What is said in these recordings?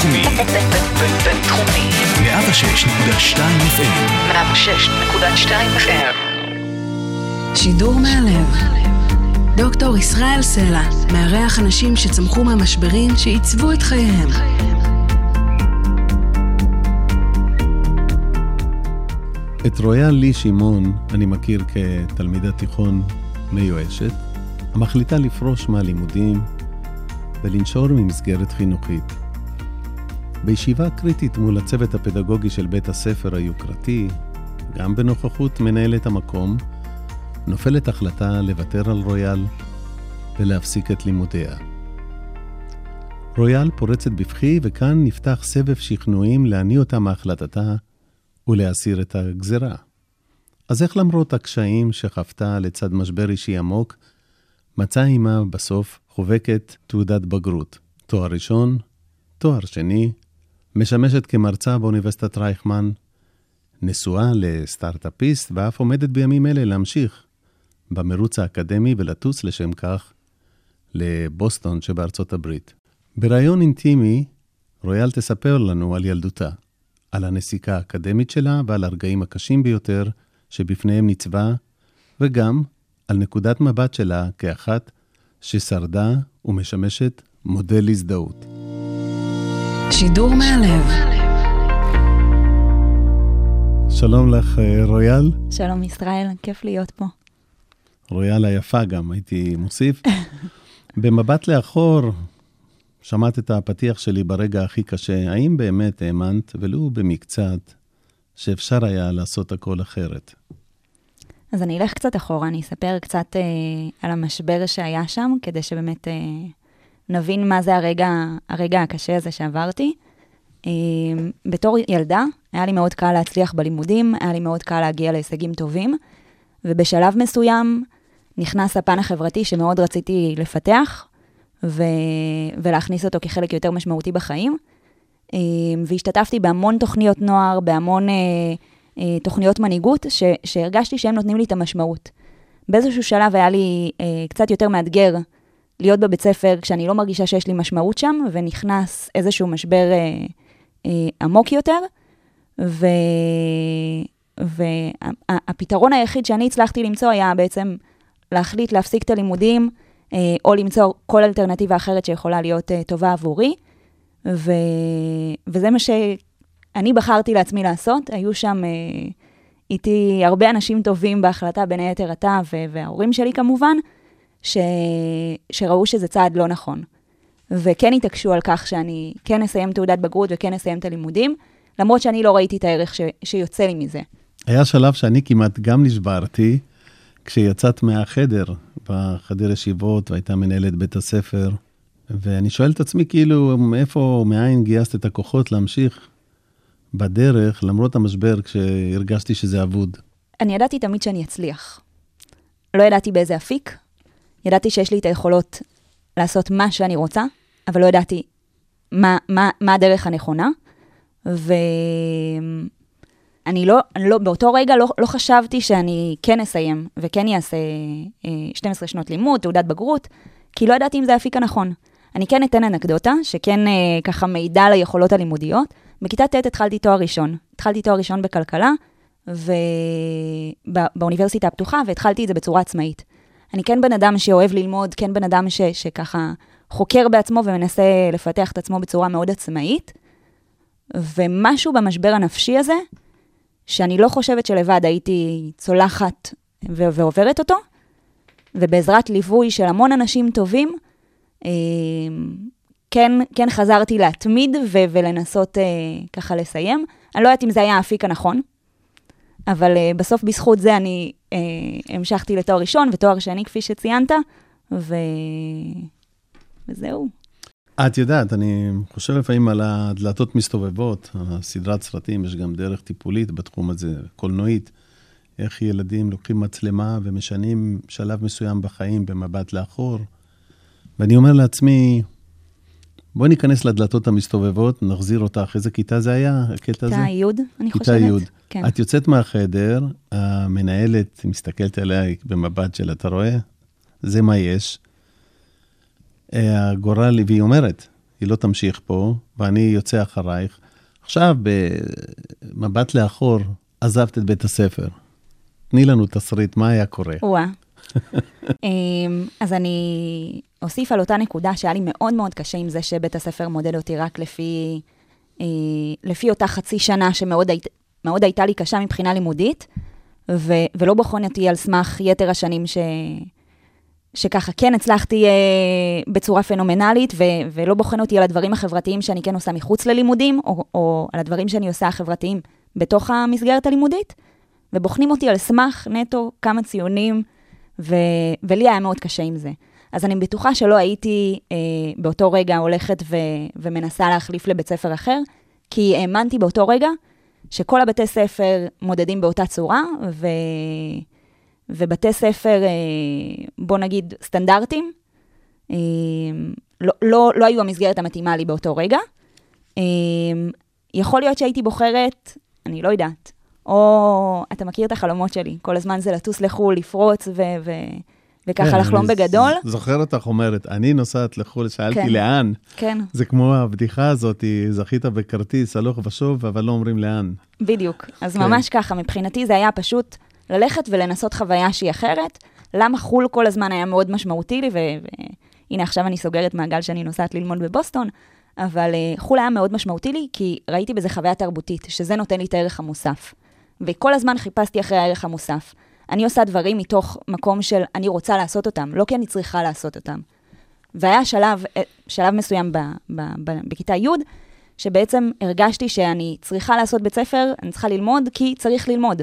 בינתחומי. בינתחומי. 106.2 FM. 106.2 FM. שידור מהלב. דוקטור ישראל סלע מארח אנשים שצמחו מהמשברים שעיצבו את חייהם. את רויאל לי שמעון אני מכיר כתלמידת תיכון מיואשת, המחליטה לפרוש מהלימודים ולנשור ממסגרת חינוכית. בישיבה קריטית מול הצוות הפדגוגי של בית הספר היוקרתי, גם בנוכחות מנהלת המקום, נופלת החלטה לוותר על רויאל ולהפסיק את לימודיה. רויאל פורצת בבכי, וכאן נפתח סבב שכנועים להניא אותה מהחלטתה ולהסיר את הגזרה. אז איך למרות הקשיים שחוותה לצד משבר אישי עמוק, מצאה עימה בסוף חובקת תעודת בגרות, תואר ראשון, תואר שני, משמשת כמרצה באוניברסיטת רייכמן, נשואה לסטארט-אפיסט ואף עומדת בימים אלה להמשיך במרוץ האקדמי ולטוס לשם כך לבוסטון שבארצות הברית. בריאיון אינטימי, רויאל תספר לנו על ילדותה, על הנסיקה האקדמית שלה ועל הרגעים הקשים ביותר שבפניהם ניצבה, וגם על נקודת מבט שלה כאחת ששרדה ומשמשת מודל הזדהות. שידור מהלב. שלום לך, אה, רויאל. שלום ישראל, כיף להיות פה. רויאל היפה גם, הייתי מוסיף. במבט לאחור, שמעת את הפתיח שלי ברגע הכי קשה. האם באמת האמנת, ולו במקצת, שאפשר היה לעשות הכל אחרת? אז אני אלך קצת אחורה, אני אספר קצת אה, על המשבר שהיה שם, כדי שבאמת אה, נבין מה זה הרגע, הרגע הקשה הזה שעברתי. אה, בתור ילדה, היה לי מאוד קל להצליח בלימודים, היה לי מאוד קל להגיע להישגים טובים, ובשלב מסוים נכנס הפן החברתי שמאוד רציתי לפתח, ו... ולהכניס אותו כחלק יותר משמעותי בחיים. אה, והשתתפתי בהמון תוכניות נוער, בהמון אה, אה, תוכניות מנהיגות, ש... שהרגשתי שהם נותנים לי את המשמעות. באיזשהו שלב היה לי אה, קצת יותר מאתגר להיות בבית ספר כשאני לא מרגישה שיש לי משמעות שם, ונכנס איזשהו משבר אה, אה, עמוק יותר. והפתרון היחיד שאני הצלחתי למצוא היה בעצם להחליט להפסיק את הלימודים, אה, או למצוא כל אלטרנטיבה אחרת שיכולה להיות אה, טובה עבורי. ו... וזה מה שאני בחרתי לעצמי לעשות. היו שם אה, איתי הרבה אנשים טובים בהחלטה, בין היתר אתה וההורים שלי כמובן, ש... שראו שזה צעד לא נכון. וכן התעקשו על כך שאני כן אסיים תעודת בגרות וכן אסיים את הלימודים, למרות שאני לא ראיתי את הערך ש... שיוצא לי מזה. היה שלב שאני כמעט גם נשברתי, כשיצאת מהחדר, בחדר ישיבות, והייתה מנהלת בית הספר, ואני שואל את עצמי, כאילו, מאיפה, מאין גייסת את הכוחות להמשיך בדרך, למרות המשבר, כשהרגשתי שזה אבוד? אני ידעתי תמיד שאני אצליח. לא ידעתי באיזה אפיק, ידעתי שיש לי את היכולות לעשות מה שאני רוצה, אבל לא ידעתי מה, מה, מה הדרך הנכונה. ו... אני לא, לא, באותו רגע לא, לא חשבתי שאני כן אסיים וכן אעשה אה, 12 שנות לימוד, תעודת בגרות, כי לא ידעתי אם זה האפיק הנכון. אני כן אתן אנקדוטה, שכן אה, ככה מידע על היכולות הלימודיות. בכיתה ט' התחלתי תואר ראשון. התחלתי תואר ראשון בכלכלה, ובאוניברסיטה הפתוחה, והתחלתי את זה בצורה עצמאית. אני כן בן אדם שאוהב ללמוד, כן בן אדם ש, שככה חוקר בעצמו ומנסה לפתח את עצמו בצורה מאוד עצמאית. ומשהו במשבר הנפשי הזה, שאני לא חושבת שלבד הייתי צולחת ו- ועוברת אותו, ובעזרת ליווי של המון אנשים טובים, אה, כן, כן חזרתי להתמיד ו- ולנסות אה, ככה לסיים. אני לא יודעת אם זה היה האפיק הנכון, אבל אה, בסוף בזכות זה אני המשכתי לתואר ראשון ותואר שני, כפי שציינת, ו... וזהו. את יודעת, אני חושב לפעמים על הדלתות מסתובבות, הסדרת סרטים, יש גם דרך טיפולית בתחום הזה, קולנועית, איך ילדים לוקחים מצלמה ומשנים שלב מסוים בחיים במבט לאחור. ואני אומר לעצמי, בואי ניכנס לדלתות המסתובבות, נחזיר אותך. איזה כיתה זה היה, הקטע הזה? כיתה י', אני חושבת. כיתה י'. כן. את יוצאת מהחדר, המנהלת מסתכלת עליה במבט של, אתה רואה? זה מה יש. הגורל, והיא אומרת, היא לא תמשיך פה, ואני יוצא אחרייך. עכשיו, במבט לאחור, עזבת את בית הספר. תני לנו תסריט, מה היה קורה? וואה. אמ, אז אני אוסיף על אותה נקודה שהיה לי מאוד מאוד קשה עם זה שבית הספר מודד אותי רק לפי, אה, לפי אותה חצי שנה שמאוד מאוד הייתה לי קשה מבחינה לימודית, ו, ולא בוחן אותי על סמך יתר השנים ש, שככה כן הצלחתי אה, בצורה פנומנלית, ו, ולא בוחן אותי על הדברים החברתיים שאני כן עושה מחוץ ללימודים, או, או על הדברים שאני עושה החברתיים בתוך המסגרת הלימודית, ובוחנים אותי על סמך נטו כמה ציונים, ו, ולי היה מאוד קשה עם זה. אז אני בטוחה שלא הייתי אה, באותו רגע הולכת ו, ומנסה להחליף לבית ספר אחר, כי האמנתי באותו רגע שכל הבתי ספר מודדים באותה צורה, ו... ובתי ספר, אה, בוא נגיד, סטנדרטיים, אה, לא, לא, לא היו המסגרת המתאימה לי באותו רגע. אה, יכול להיות שהייתי בוחרת, אני לא יודעת, או אתה מכיר את החלומות שלי, כל הזמן זה לטוס לחו"ל, לפרוץ ו... ו וככה כן, לחלום בגדול. זוכר אותך אומרת, אני נוסעת לחו"ל, שאלתי כן. לאן. כן, זה כמו הבדיחה הזאת, זכית בכרטיס הלוך ושוב, אבל לא אומרים לאן. בדיוק. אז כן. ממש ככה, מבחינתי זה היה פשוט ללכת ולנסות חוויה שהיא אחרת. למה חו"ל כל הזמן היה מאוד משמעותי לי, והנה עכשיו אני סוגרת מעגל שאני נוסעת ללמוד בבוסטון, אבל אה, חו"ל היה מאוד משמעותי לי, כי ראיתי בזה חוויה תרבותית, שזה נותן לי את הערך המוסף. וכל הזמן חיפשתי אחרי הערך המוסף. אני עושה דברים מתוך מקום של אני רוצה לעשות אותם, לא כי אני צריכה לעשות אותם. והיה שלב, אה, שלב מסוים ב, ב, ב, בכיתה י', שבעצם הרגשתי שאני צריכה לעשות בית ספר, אני צריכה ללמוד כי צריך ללמוד.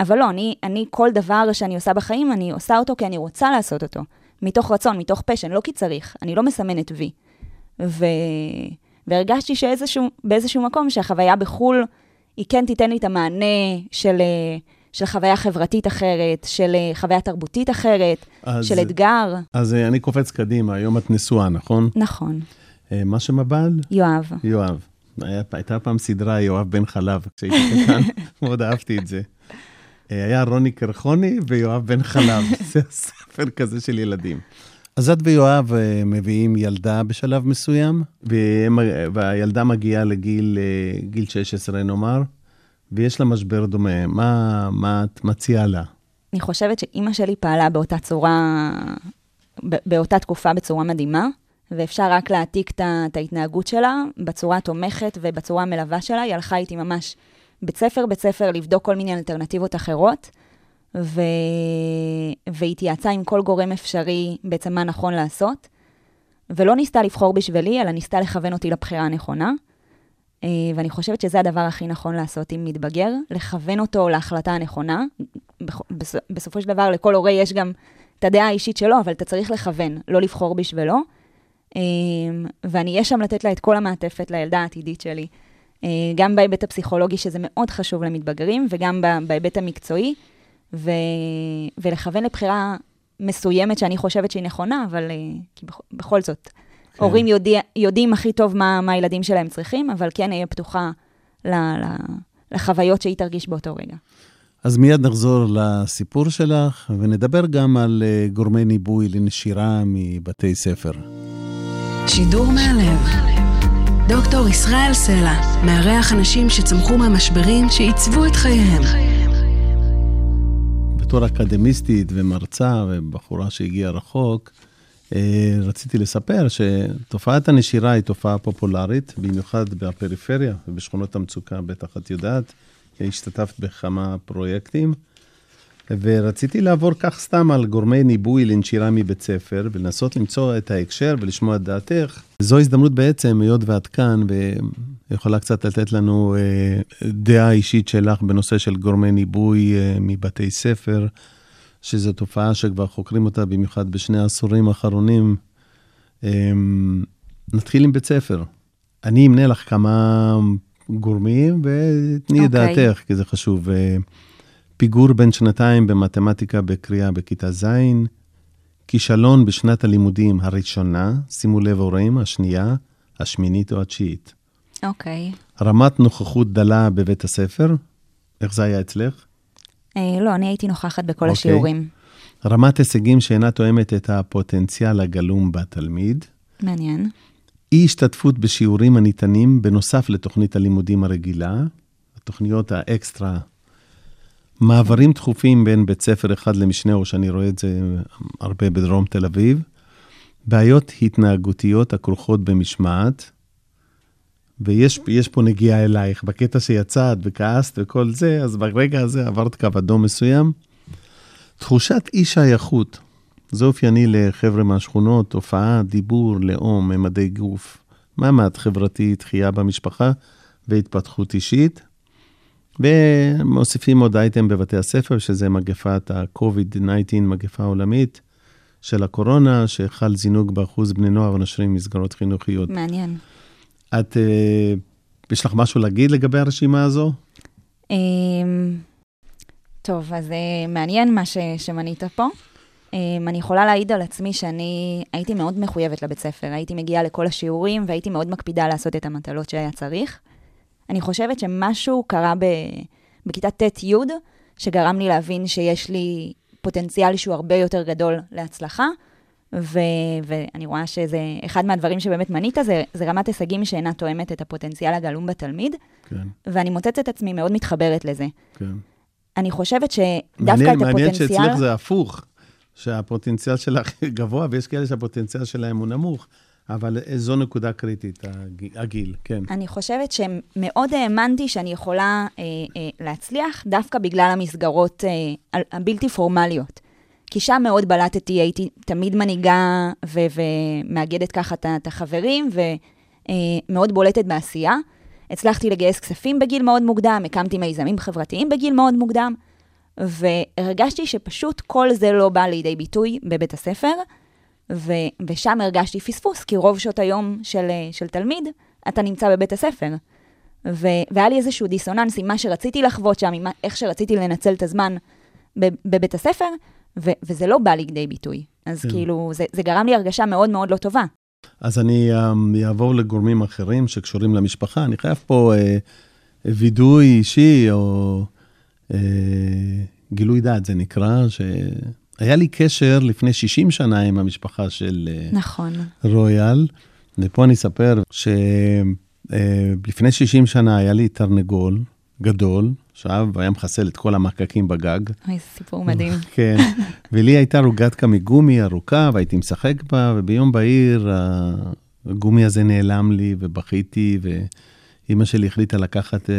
אבל לא, אני, אני כל דבר שאני עושה בחיים, אני עושה אותו כי אני רוצה לעשות אותו. מתוך רצון, מתוך פשן, לא כי צריך. אני לא מסמנת וי. ו... והרגשתי שבאיזשהו מקום שהחוויה בחו"ל, היא כן תיתן לי את המענה של, אה, של חוויה חברתית אחרת, של אה, חוויה תרבותית אחרת, אז- של אתגר. אז אה, אני קופץ קדימה, היום את נשואה, נכון? נכון. אה, מה שם הבעל? יואב. יואב. היה, הייתה פעם סדרה, יואב בן חלב, כשהייתי קטן, מאוד אהבתי את זה. היה רוני קרחוני ויואב בן חלב, זה ספר כזה של ילדים. אז את ויואב מביאים ילדה בשלב מסוים, והם- והילדה מגיעה לגיל אה, גיל 16 נאמר, ויש לה משבר דומה. מה, מה את מציעה לה? אני חושבת שאימא שלי פעלה באותה צורה, באותה תקופה בצורה מדהימה, ואפשר רק להעתיק את ההתנהגות שלה בצורה התומכת ובצורה המלווה שלה. היא הלכה איתי ממש בית ספר, בית ספר, לבדוק כל מיני אלטרנטיבות אחרות, ו... והתייעצה עם כל גורם אפשרי בעצם מה נכון לעשות, ולא ניסתה לבחור בשבילי, אלא ניסתה לכוון אותי לבחירה הנכונה. אה, ואני חושבת שזה הדבר הכי נכון לעשות עם מתבגר, לכוון אותו להחלטה הנכונה. בסופו של דבר, לכל הורה יש גם את הדעה האישית שלו, אבל אתה צריך לכוון, לא לבחור בשבילו. אה, ואני אהיה שם לתת לה את כל המעטפת לילדה העתידית שלי, אה, גם בהיבט הפסיכולוגי, שזה מאוד חשוב למתבגרים, וגם בהיבט המקצועי, ו... ולכוון לבחירה מסוימת שאני חושבת שהיא נכונה, אבל כי בכ- בכל זאת, כן. הורים יודע, יודעים הכי טוב מה, מה הילדים שלהם צריכים, אבל כן אהיה פתוחה ל, ל, לחוויות שהיא תרגיש באותו רגע. אז מיד נחזור לסיפור שלך, ונדבר גם על אה, גורמי ניבוי לנשירה מבתי ספר. שידור מהלב. דוקטור ישראל סלע מארח אנשים שצמחו מהמשברים שעיצבו את חייהם. בתור אקדמיסטית ומרצה ובחורה שהגיעה רחוק, רציתי לספר שתופעת הנשירה היא תופעה פופולרית, במיוחד בפריפריה ובשכונות המצוקה, בטח את יודעת. השתתפת בכמה פרויקטים, ורציתי לעבור כך סתם על גורמי ניבוי לנשירה מבית ספר, ולנסות למצוא את ההקשר ולשמוע את דעתך. זו הזדמנות בעצם, היות ואת כאן, ויכולה קצת לתת לנו אה, דעה אישית שלך בנושא של גורמי ניבוי אה, מבתי ספר, שזו תופעה שכבר חוקרים אותה במיוחד בשני העשורים האחרונים. אה, נתחיל עם בית ספר. אני אמנה לך כמה גורמים, ותני את אוקיי. דעתך, כי זה חשוב. אה, פיגור בין שנתיים במתמטיקה בקריאה בכיתה ז', כישלון בשנת הלימודים הראשונה, שימו לב הורים, השנייה, השמינית או התשיעית. אוקיי. רמת נוכחות דלה בבית הספר, איך זה היה אצלך? אה, לא, אני הייתי נוכחת בכל אוקיי. השיעורים. רמת הישגים שאינה תואמת את הפוטנציאל הגלום בתלמיד, מעניין. אי השתתפות בשיעורים הניתנים בנוסף לתוכנית הלימודים הרגילה, התוכניות האקסטרה, מעברים תכופים בין בית ספר אחד למשנהו, שאני רואה את זה הרבה בדרום תל אביב, בעיות התנהגותיות הכרוכות במשמעת, ויש פה נגיעה אלייך, בקטע שיצאת וכעסת וכל זה, אז ברגע הזה עברת קו אדום מסוים. תחושת אי שייכות, זה אופייני לחבר'ה מהשכונות, תופעה, דיבור, לאום, ממדי גוף, מעמד חברתי, תחייה במשפחה והתפתחות אישית. ומוסיפים עוד אייטם בבתי הספר, שזה מגפת ה-COVID-19, מגפה עולמית של הקורונה, שחל זינוק באחוז בני נוער ונושרים ממסגרות חינוכיות. מעניין. את, אה, יש לך משהו להגיד לגבי הרשימה הזו? אמ, טוב, אז אה, מעניין מה ש, שמנית פה. אמ, אני יכולה להעיד על עצמי שאני הייתי מאוד מחויבת לבית ספר. הייתי מגיעה לכל השיעורים והייתי מאוד מקפידה לעשות את המטלות שהיה צריך. אני חושבת שמשהו קרה ב, בכיתה ט'-י', שגרם לי להבין שיש לי פוטנציאל שהוא הרבה יותר גדול להצלחה, ו, ואני רואה שזה אחד מהדברים שבאמת מנית, זה, זה רמת הישגים שאינה תואמת את הפוטנציאל הגלום בתלמיד, כן, ואני מוצאת את עצמי מאוד מתחברת לזה. כן. אני חושבת שדווקא מעניין, את מעניין הפוטנציאל... שאצלך זה הפוך, שהפוטנציאל שלך גבוה, ויש כאלה שהפוטנציאל שלהם הוא נמוך, אבל זו נקודה קריטית, הג- הגיל, כן. אני חושבת שמאוד האמנתי שאני יכולה אה, אה, להצליח דווקא בגלל המסגרות אה, הבלתי פורמליות. כי שם מאוד בלטתי, הייתי תמיד מנהיגה ו- ומאגדת ככה את החברים, ומאוד בולטת בעשייה. הצלחתי לגייס כספים בגיל מאוד מוקדם, הקמתי מיזמים חברתיים בגיל מאוד מוקדם, והרגשתי שפשוט כל זה לא בא לידי ביטוי בבית הספר, ו- ושם הרגשתי פספוס, כי רוב שעות היום של, אה, של תלמיד, אתה נמצא בבית הספר. ו- והיה לי איזשהו דיסוננס עם מה שרציתי לחוות שם, עם מה- איך שרציתי לנצל את הזמן ב- בבית הספר, ו- וזה לא בא לידי ביטוי. אז כן. כאילו, זה, זה גרם לי הרגשה מאוד מאוד לא טובה. אז אני um, אעבור לגורמים אחרים שקשורים למשפחה. אני חייב פה uh, וידוי אישי, או uh, גילוי דעת, זה נקרא, שהיה לי קשר לפני 60 שנה עם המשפחה של uh, נכון. רויאל, ופה אני אספר שלפני 60 שנה היה לי תרנגול גדול, עכשיו היה מחסל את כל המקקים בגג. אוי, זה סיפור מדהים. כן, ולי הייתה רוגטקה מגומי ארוכה, והייתי משחק בה, וביום בהיר הגומי הזה נעלם לי, ובכיתי, ואימא שלי החליטה לקחת, אה,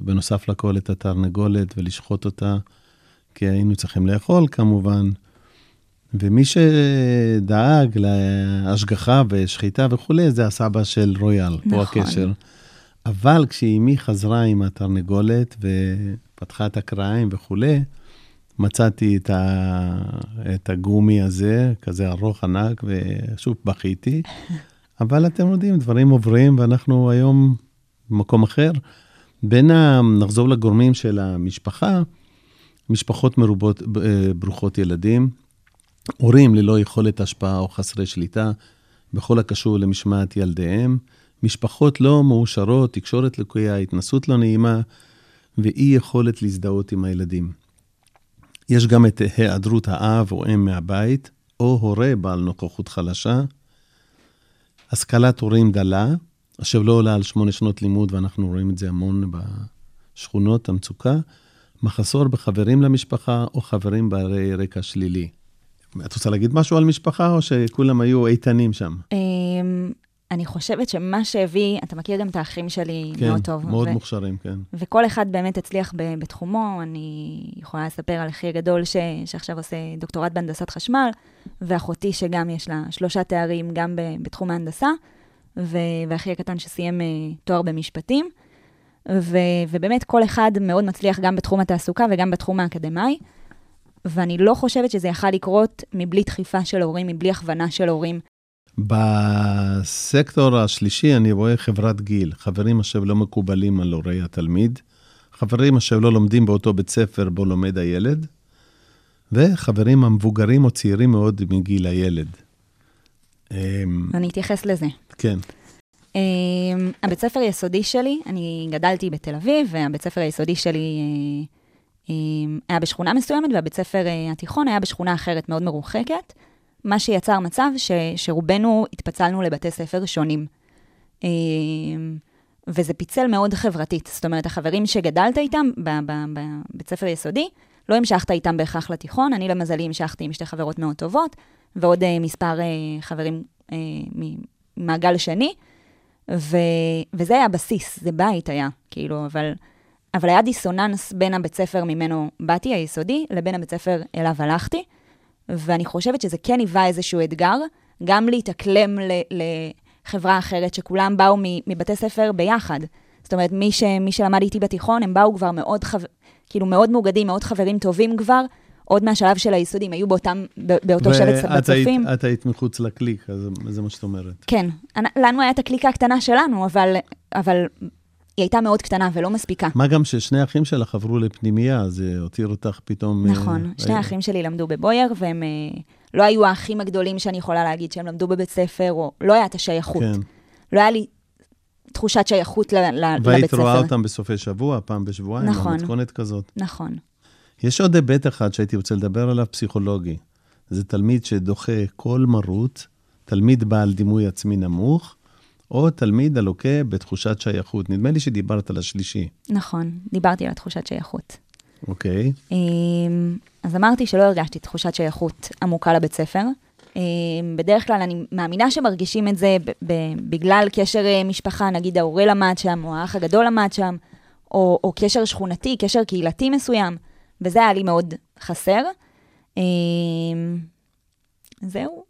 בנוסף לכל, את התרנגולת ולשחוט אותה, כי היינו צריכים לאכול כמובן. ומי שדאג להשגחה ושחיטה וכולי, זה הסבא של רויאל, פה נכון. הקשר. אבל כשאימי חזרה עם התרנגולת ופתחה את הקרעים וכולי, מצאתי את, ה... את הגומי הזה, כזה ארוך ענק, ושוב בכיתי. אבל אתם יודעים, דברים עוברים, ואנחנו היום במקום אחר. בין ה... נחזור לגורמים של המשפחה, משפחות מרובות, אה, ברוכות ילדים, הורים ללא יכולת השפעה או חסרי שליטה בכל הקשור למשמעת ילדיהם, משפחות לא מאושרות, תקשורת לקויה, התנסות לא נעימה ואי יכולת להזדהות עם הילדים. יש גם את היעדרות האב או אם מהבית, או הורה בעל נוכחות חלשה, השכלת הורים דלה, אשר לא עולה על שמונה שנות לימוד, ואנחנו רואים את זה המון בשכונות המצוקה, מחסור בחברים למשפחה או חברים בעלי רקע שלילי. את רוצה להגיד משהו על משפחה, או שכולם היו איתנים שם? אני חושבת שמה שהביא, אתה מכיר גם את האחים שלי כן, מאוד טוב. מאוד ו- מוכשרים, כן. וכל אחד באמת הצליח ב- בתחומו. אני יכולה לספר על אחי הגדול ש, שעכשיו עושה דוקטורט בהנדסת חשמל, ואחותי שגם יש לה שלושה תארים גם ב, בתחום ההנדסה, ו, ואחי הקטן שסיים אה, תואר במשפטים. ו, ובאמת כל אחד מאוד מצליח גם בתחום התעסוקה וגם בתחום האקדמאי. ואני לא חושבת שזה יכל לקרות מבלי דחיפה של הורים, מבלי הכוונה של הורים. בסקטור השלישי אני רואה חברת גיל, חברים אשר לא מקובלים על הורי התלמיד, חברים אשר לא לומדים באותו בית ספר בו לומד הילד, וחברים המבוגרים או צעירים מאוד מגיל הילד. אמ, ואני אתייחס לזה. כן, Um, הבית ספר היסודי שלי, אני גדלתי בתל אביב, והבית ספר היסודי שלי uh, um, היה בשכונה מסוימת, והבית ספר uh, התיכון היה בשכונה אחרת מאוד מרוחקת, מה שיצר מצב ש, שרובנו התפצלנו לבתי ספר שונים. וזה פיצל מאוד חברתית. זאת אומרת, החברים שגדלת איתם בבית ספר יסודי, לא המשכת איתם בהכרח לתיכון, אני למזלי המשכתי עם שתי חברות מאוד טובות, ועוד מספר חברים ממעגל שני, ו, וזה היה הבסיס, זה בית היה, כאילו, אבל, אבל היה דיסוננס בין הבית ספר ממנו באתי, היסודי, לבין הבית ספר אליו הלכתי, ואני חושבת שזה כן היווה איזשהו אתגר, גם להתאקלם ל, לחברה אחרת, שכולם באו מבתי ספר ביחד. זאת אומרת, מי, ש, מי שלמד איתי בתיכון, הם באו כבר מאוד, חו... כאילו, מאוד מאוגדים, מאוד חברים טובים כבר, עוד מהשלב של היסודים, היו באותם, באותו שבט בצופים. ואת היית מחוץ לקליק, אז זה מה שאת אומרת. כן, לנו הייתה הקליקה הקטנה שלנו, אבל, אבל היא הייתה מאוד קטנה ולא מספיקה. מה גם ששני האחים שלך עברו לפנימייה, זה הותיר אותך פתאום... נכון, אה, שני האחים שלי למדו בבויר, והם אה, לא היו האחים הגדולים שאני יכולה להגיד שהם למדו בבית ספר, או לא הייתה את השייכות. כן. לא היה לי תחושת שייכות לבית ספר. והיית רואה אותם בסופי שבוע, פעם בשבועיים, נכון, במתכונת כזאת. נכון. יש עוד היבט אחד שהייתי רוצה לדבר עליו, פסיכולוגי. זה תלמיד שדוחה כל מרות, תלמיד בעל דימוי עצמי נמוך, או תלמיד הלוקה בתחושת שייכות. נדמה לי שדיברת על השלישי. נכון, דיברתי על תחושת שייכות. אוקיי. אמ, אז אמרתי שלא הרגשתי תחושת שייכות עמוקה לבית ספר. אמ, בדרך כלל אני מאמינה שמרגישים את זה בגלל קשר אה, משפחה, נגיד ההורה למד שם, או האח הגדול למד שם, או, או קשר שכונתי, קשר קהילתי מסוים. וזה היה לי מאוד חסר. אמ, זהו.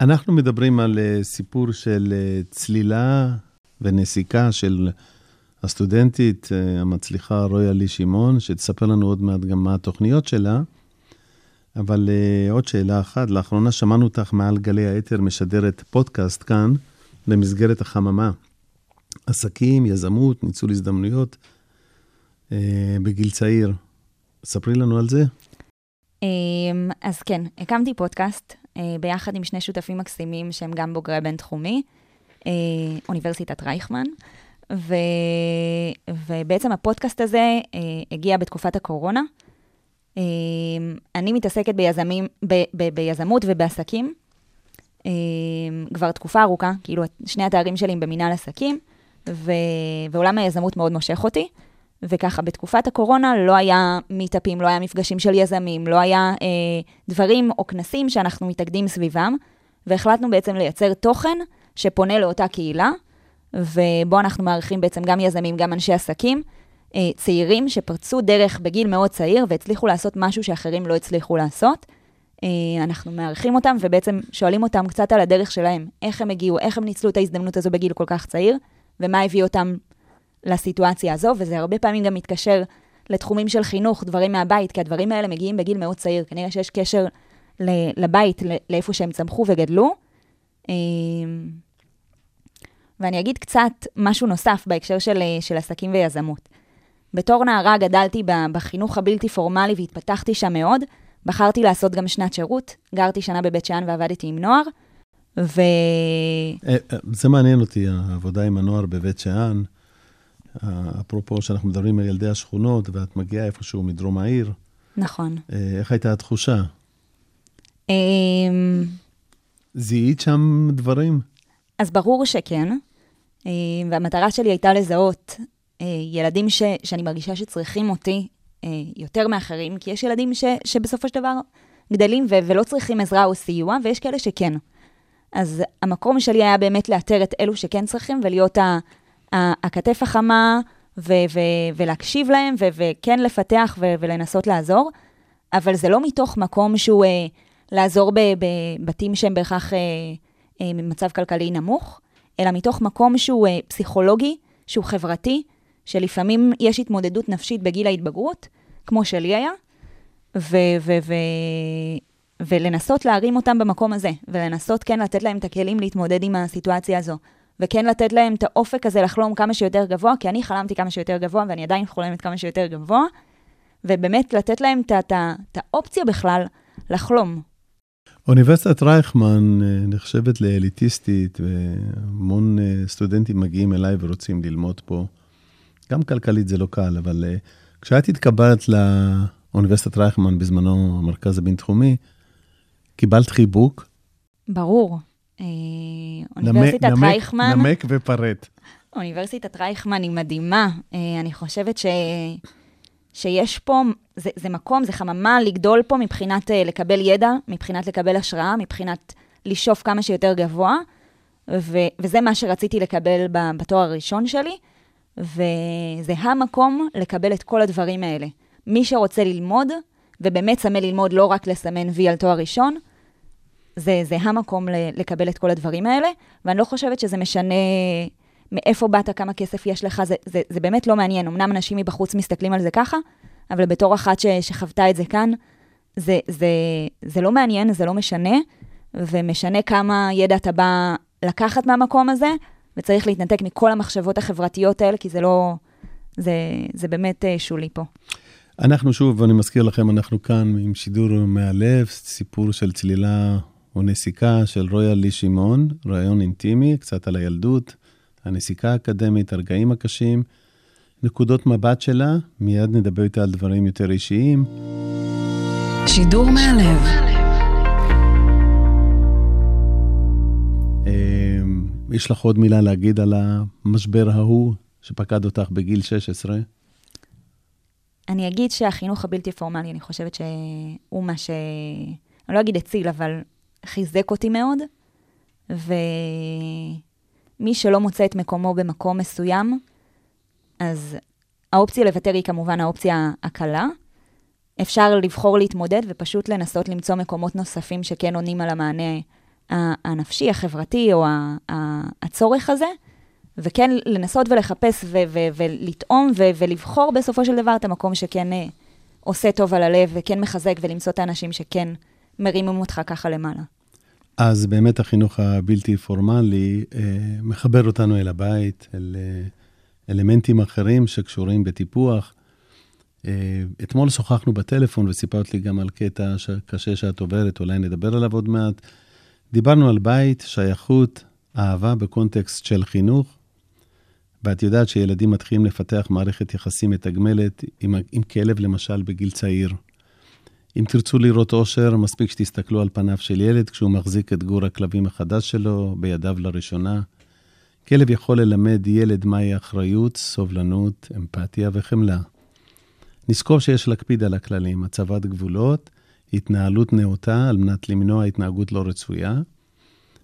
אנחנו מדברים על אה, סיפור של אה, צלילה ונסיקה של הסטודנטית אה, המצליחה רויאלי שמעון, שתספר לנו עוד מעט גם מה התוכניות שלה. אבל עוד שאלה אחת, לאחרונה שמענו אותך מעל גלי האתר משדרת פודקאסט כאן, במסגרת החממה. עסקים, יזמות, ניצול הזדמנויות בגיל צעיר. ספרי לנו על זה. אמ, אז כן, הקמתי פודקאסט ביחד עם שני שותפים מקסימים שהם גם בוגרי בינתחומי, אה, אוניברסיטת רייכמן, ו... ובעצם הפודקאסט הזה אה, הגיע בתקופת הקורונה. אני מתעסקת ביזמים, ב... ב... ביזמות ובעסקים כבר תקופה ארוכה, כאילו שני התארים שלי הם במנהל עסקים, ו... ועולם היזמות מאוד מושך אותי. וככה, בתקופת הקורונה לא היה מיטאפים, לא היה מפגשים של יזמים, לא היה אה, דברים או כנסים שאנחנו מתאגדים סביבם, והחלטנו בעצם לייצר תוכן שפונה לאותה קהילה, ובו אנחנו מארחים בעצם גם יזמים, גם אנשי עסקים, אה, צעירים שפרצו דרך בגיל מאוד צעיר והצליחו לעשות משהו שאחרים לא הצליחו לעשות. אה, אנחנו מארחים אותם ובעצם שואלים אותם קצת על הדרך שלהם, איך הם הגיעו, איך הם ניצלו את ההזדמנות הזו בגיל כל כך צעיר, ומה הביא אותם לסיטואציה הזו, וזה הרבה פעמים גם מתקשר לתחומים של חינוך, דברים מהבית, כי הדברים האלה מגיעים בגיל מאוד צעיר. כנראה שיש קשר לבית, לאיפה שהם צמחו וגדלו. אמ, ואני אגיד קצת משהו נוסף בהקשר של, של עסקים ויזמות. בתור נערה גדלתי בחינוך הבלתי פורמלי והתפתחתי שם מאוד. בחרתי לעשות גם שנת שירות, גרתי שנה בבית שאן ועבדתי עם נוער, ו... אה, אה, זה מעניין אותי, העבודה עם הנוער בבית שאן. אפרופו שאנחנו מדברים על ילדי השכונות, ואת מגיעה איפשהו מדרום העיר. נכון. אה, איך הייתה התחושה? אמ, זיהית שם דברים? אז ברור שכן, אה, והמטרה שלי הייתה לזהות אה, ילדים ש, שאני מרגישה שצריכים אותי יותר מאחרים, כי יש ילדים ש, שבסופו של דבר גדלים ו, ולא צריכים עזרה או סיוע, ויש כאלה שכן. אז המקום שלי היה באמת לאתר את אלו שכן צריכים ולהיות ה... הכתף החמה, ו- ו- ולהקשיב להם, ו- וכן לפתח ו- ולנסות לעזור, אבל זה לא מתוך מקום שהוא אה, לעזור בבתים שהם בהכרח אה, אה, ממצב כלכלי נמוך, אלא מתוך מקום שהוא אה, פסיכולוגי, שהוא חברתי, שלפעמים יש התמודדות נפשית בגיל ההתבגרות, כמו שלי היה, ו- ו- ו- ולנסות להרים אותם במקום הזה, ולנסות כן לתת להם את הכלים להתמודד עם הסיטואציה הזו. וכן לתת להם את האופק הזה לחלום כמה שיותר גבוה, כי אני חלמתי כמה שיותר גבוה, ואני עדיין חולמת כמה שיותר גבוה, ובאמת לתת להם את האופציה בכלל לחלום. אוניברסיטת רייכמן אה, נחשבת לאליטיסטית, והמון אה, סטודנטים מגיעים אליי ורוצים ללמוד פה. גם כלכלית זה לא קל, אבל אה, כשאת התקבלת לאוניברסיטת רייכמן, בזמנו המרכז הבינתחומי, קיבלת חיבוק? ברור. אה, אוניברסיטת נמק- רייכמן, נמק ופרט. אוניברסיטת רייכמן היא מדהימה. אה, אני חושבת ש... שיש פה, זה, זה מקום, זה חממה לגדול פה מבחינת אה, לקבל ידע, מבחינת לקבל השראה, מבחינת לשאוף כמה שיותר גבוה, ו, וזה מה שרציתי לקבל בתואר הראשון שלי, וזה המקום לקבל את כל הדברים האלה. מי שרוצה ללמוד, ובאמת צמא ללמוד לא רק לסמן וי על תואר ראשון, זה, זה המקום ל- לקבל את כל הדברים האלה, ואני לא חושבת שזה משנה מאיפה באת, כמה כסף יש לך, זה, זה, זה באמת לא מעניין. אמנם אנשים מבחוץ מסתכלים על זה ככה, אבל בתור אחת ש, שחוותה את זה כאן, זה, זה, זה לא מעניין, זה לא משנה, ומשנה כמה ידע אתה בא לקחת מהמקום הזה, וצריך להתנתק מכל המחשבות החברתיות האלה, כי זה לא... זה, זה באמת אה, שולי פה. אנחנו שוב, אני מזכיר לכם, אנחנו כאן עם שידור מהלב, סיפור של צלילה או נסיקה של רויאל לי שמעון, רעיון אינטימי, קצת על הילדות, הנסיקה האקדמית, הרגעים הקשים, נקודות מבט שלה, מיד נדבר איתה על דברים יותר אישיים. שידור מהלב. אה, יש לך עוד מילה להגיד על המשבר ההוא שפקד אותך בגיל 16? אני אגיד שהחינוך הבלתי פורמלי, אני חושבת שהוא מה ש... אני לא אגיד הציל, אבל חיזק אותי מאוד. ומי שלא מוצא את מקומו במקום מסוים, אז האופציה לוותר היא כמובן האופציה הקלה. אפשר לבחור להתמודד ופשוט לנסות למצוא מקומות נוספים שכן עונים על המענה הנפשי, החברתי או הצורך הזה, וכן לנסות ולחפש ו- ו- ולטעום ו- ולבחור בסופו של דבר את המקום שכן אה, עושה טוב על הלב וכן מחזק ולמצוא את האנשים שכן מרימים אותך ככה למעלה. אז באמת החינוך הבלתי פורמלי אה, מחבר אותנו אל הבית, אל אה, אלמנטים אחרים שקשורים בטיפוח. אה, אתמול שוחחנו בטלפון וסיפרת לי גם על קטע קשה שאת עוברת, אולי נדבר עליו עוד מעט. דיברנו על בית, שייכות, אהבה בקונטקסט של חינוך, ואת יודעת שילדים מתחילים לפתח מערכת יחסים מתגמלת עם, עם כלב, למשל, בגיל צעיר. אם תרצו לראות אושר, מספיק שתסתכלו על פניו של ילד כשהוא מחזיק את גור הכלבים החדש שלו בידיו לראשונה. כלב יכול ללמד ילד מהי אחריות, סובלנות, אמפתיה וחמלה. נזכור שיש להקפיד על הכללים, הצבת גבולות, התנהלות נאותה על מנת למנוע התנהגות לא רצויה.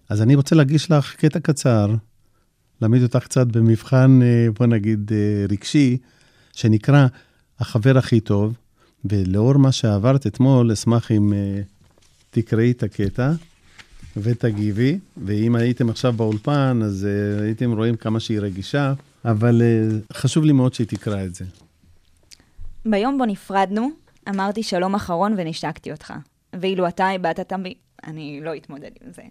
אז אני רוצה להגיש לך קטע קצר, להעמיד אותך קצת במבחן, אה, בוא נגיד, אה, רגשי, שנקרא החבר הכי טוב, ולאור מה שעברת אתמול, אשמח אם uh, תקראי את הקטע ותגיבי, ואם הייתם עכשיו באולפן, אז uh, הייתם רואים כמה שהיא רגישה, אבל uh, חשוב לי מאוד שהיא תקרא את זה. ביום בו נפרדנו, אמרתי שלום אחרון ונשקתי אותך. ואילו אתה הבעת תמי, אני לא אתמודד עם זה.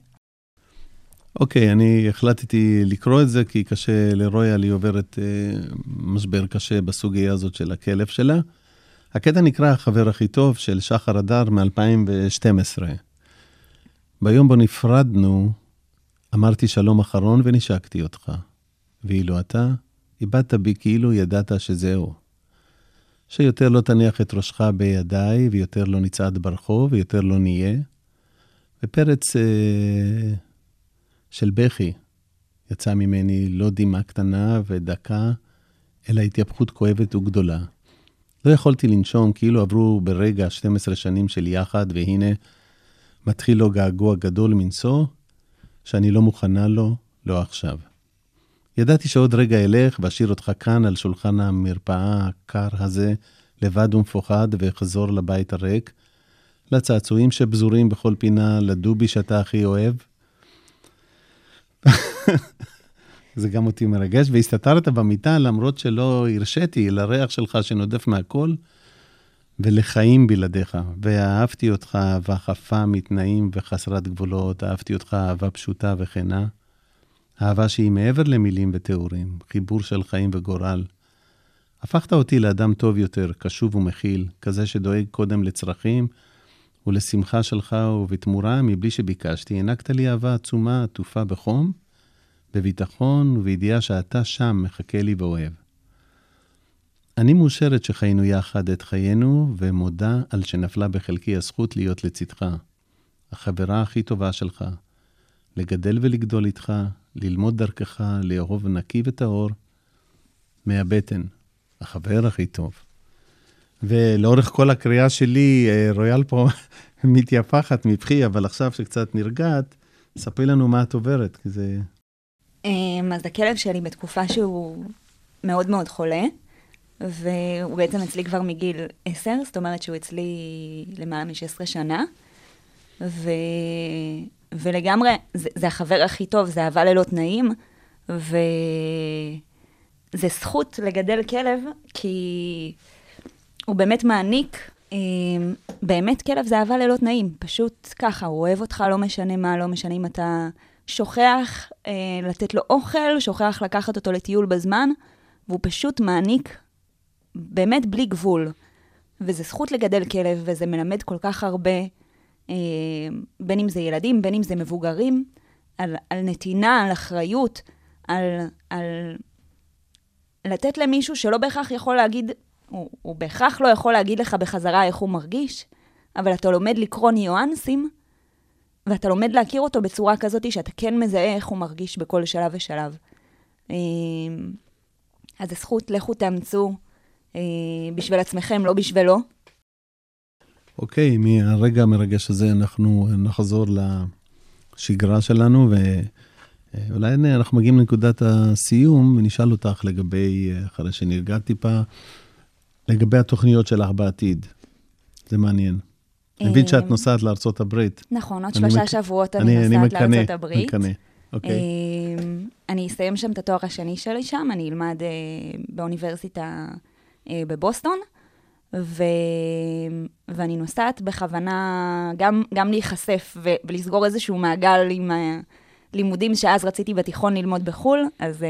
אוקיי, אני החלטתי לקרוא את זה, כי קשה לרויאל, היא עוברת uh, משבר קשה בסוגיה הזאת של הכלב שלה. הקטע נקרא החבר הכי טוב של שחר הדר מ-2012. ביום בו נפרדנו, אמרתי שלום אחרון ונשקתי אותך. ואילו אתה, איבדת בי כאילו ידעת שזהו. שיותר לא תניח את ראשך בידיי, ויותר לא נצעד ברחוב, ויותר לא נהיה. ופרץ אה, של בכי יצא ממני לא דמעה קטנה ודקה, אלא התייפכות כואבת וגדולה. לא יכולתי לנשום, כאילו עברו ברגע 12 שנים של יחד, והנה מתחיל לו געגוע גדול מנשוא, שאני לא מוכנה לו, לא עכשיו. ידעתי שעוד רגע אלך ואשאיר אותך כאן על שולחן המרפאה הקר הזה, לבד ומפוחד, ואחזור לבית הריק, לצעצועים שפזורים בכל פינה, לדובי שאתה הכי אוהב. זה גם אותי מרגש, והסתתרת במיטה למרות שלא הרשיתי לריח שלך שנודף מהכל, ולחיים בלעדיך. ואהבתי אותך אהבה חפה מתנאים וחסרת גבולות, אהבתי אותך אהבה פשוטה וכנה. אהבה שהיא מעבר למילים ותיאורים, חיבור של חיים וגורל. הפכת אותי לאדם טוב יותר, קשוב ומכיל, כזה שדואג קודם לצרכים ולשמחה שלך, ובתמורה, מבלי שביקשתי, הענקת לי אהבה עצומה, עטופה בחום, בביטחון ובידיעה שאתה שם מחכה לי ואוהב. אני מאושרת שחיינו יחד את חיינו, ומודה על שנפלה בחלקי הזכות להיות לצדך, החברה הכי טובה שלך, לגדל ולגדול איתך, ללמוד דרכך, לאהוב נקי וטהור, מהבטן, החבר הכי טוב. ולאורך כל הקריאה שלי, אה, רויאל פה מתייפחת מבכי, אבל עכשיו שקצת נרגעת, ספרי לנו מה את עוברת, כי זה... אמ, אז הכלב שלי בתקופה שהוא מאוד מאוד חולה, והוא בעצם אצלי כבר מגיל 10, זאת אומרת שהוא אצלי למעלה מ-16 שנה, ו... ולגמרי, זה, זה החבר הכי טוב, זה אהבה ללא תנאים, וזה זכות לגדל כלב, כי הוא באמת מעניק, אמ, באמת כלב זה אהבה ללא תנאים, פשוט ככה, הוא אוהב אותך, לא משנה מה, לא משנה אם אתה שוכח אה, לתת לו אוכל, שוכח לקחת אותו לטיול בזמן, והוא פשוט מעניק באמת בלי גבול. וזה זכות לגדל כלב, וזה מלמד כל כך הרבה, אה, בין אם זה ילדים, בין אם זה מבוגרים, על, על נתינה, על אחריות, על, על לתת למישהו שלא בהכרח יכול להגיד, הוא, הוא בהכרח לא יכול להגיד לך בחזרה איך הוא מרגיש, אבל אתה לומד לקרוא ניואנסים, ואתה לומד להכיר אותו בצורה כזאת שאתה כן מזהה איך הוא מרגיש בכל שלב ושלב. אה, אז זו זכות, לכו תאמצו אה, בשביל עצמכם, לא בשבילו. אוקיי, מהרגע המרגש הזה אנחנו נחזור לשגרה שלנו, ואולי אנחנו מגיעים לנקודת הסיום, ונשאל אותך לגבי, אחרי שנרגעת טיפה, לגבי התוכניות שלך בעתיד. זה מעניין. אני מבין שאת אה, נוסעת לארצות הברית. נכון, עוד אני שלושה שבועות אני- אני אני נוסעת לארצות הברית. מקנא, אוקיי. אמ, אני אסיים שם את התואר השני שלי שם, אני אלמד אה, באוניברסיטה אה, בבוסטון, ו... ואני נוסעת בכוונה גם, גם להיחשף ו... ולסגור איזשהו מעגל עם הלימודים שאז רציתי בתיכון ללמוד בחו"ל, אז, אה,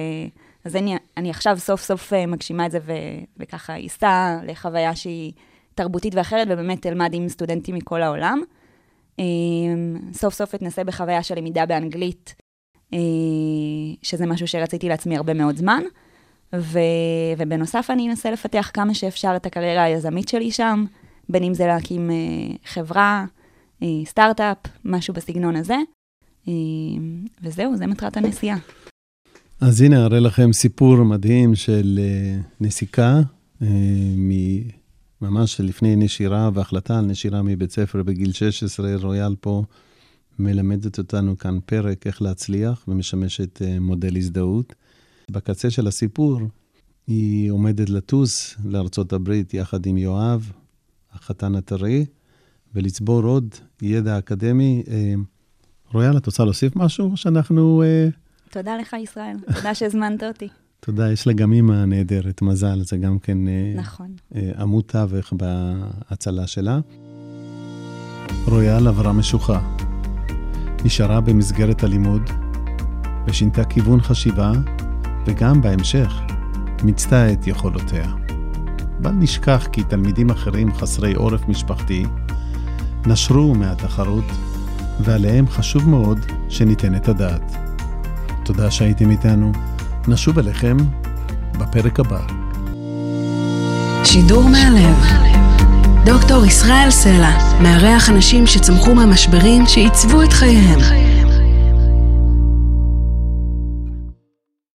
אז אני, אני עכשיו סוף סוף אה, מגשימה את זה ו... וככה אסע לחוויה שהיא תרבותית ואחרת, ובאמת אלמד עם סטודנטים מכל העולם. אמ, סוף סוף אתנסה בחוויה של למידה באנגלית, אה, שזה משהו שרציתי לעצמי הרבה מאוד זמן. ו... ובנוסף אני אנסה לפתח כמה שאפשר את הקריירה היזמית שלי שם, בין אם זה להקים אה, חברה, אה, סטארט-אפ, משהו בסגנון הזה. אה, וזהו, זה מטרת הנסיעה. אז הנה, אראה לכם סיפור מדהים של אה, נסיקה, אה, ממש לפני נשירה והחלטה על נשירה מבית ספר בגיל 16. רויאל פה מלמדת אותנו כאן פרק איך להצליח ומשמשת אה, מודל הזדהות. בקצה של הסיפור, היא עומדת לטוס לארצות הברית יחד עם יואב, החתן הטרי, ולצבור עוד ידע אקדמי. אה, רויאל, את רוצה להוסיף משהו? שאנחנו... אה, תודה לך, ישראל. תודה שהזמנת אותי. תודה, יש לה גם אימא נהדרת, מזל, זה גם כן אה, נכון. אה, עמוד תווך בהצלה שלה. רויאל עברה משוכה. נשארה במסגרת הלימוד, ושינתה כיוון חשיבה, וגם בהמשך מיצתה את יכולותיה. בל נשכח כי תלמידים אחרים חסרי עורף משפחתי נשרו מהתחרות, ועליהם חשוב מאוד שניתן את הדעת. תודה שהייתם איתנו. נשוב אליכם בפרק הבא. שידור מהלב. דוקטור ישראל סלע מארח אנשים שצמחו מהמשברים שעיצבו את חייהם.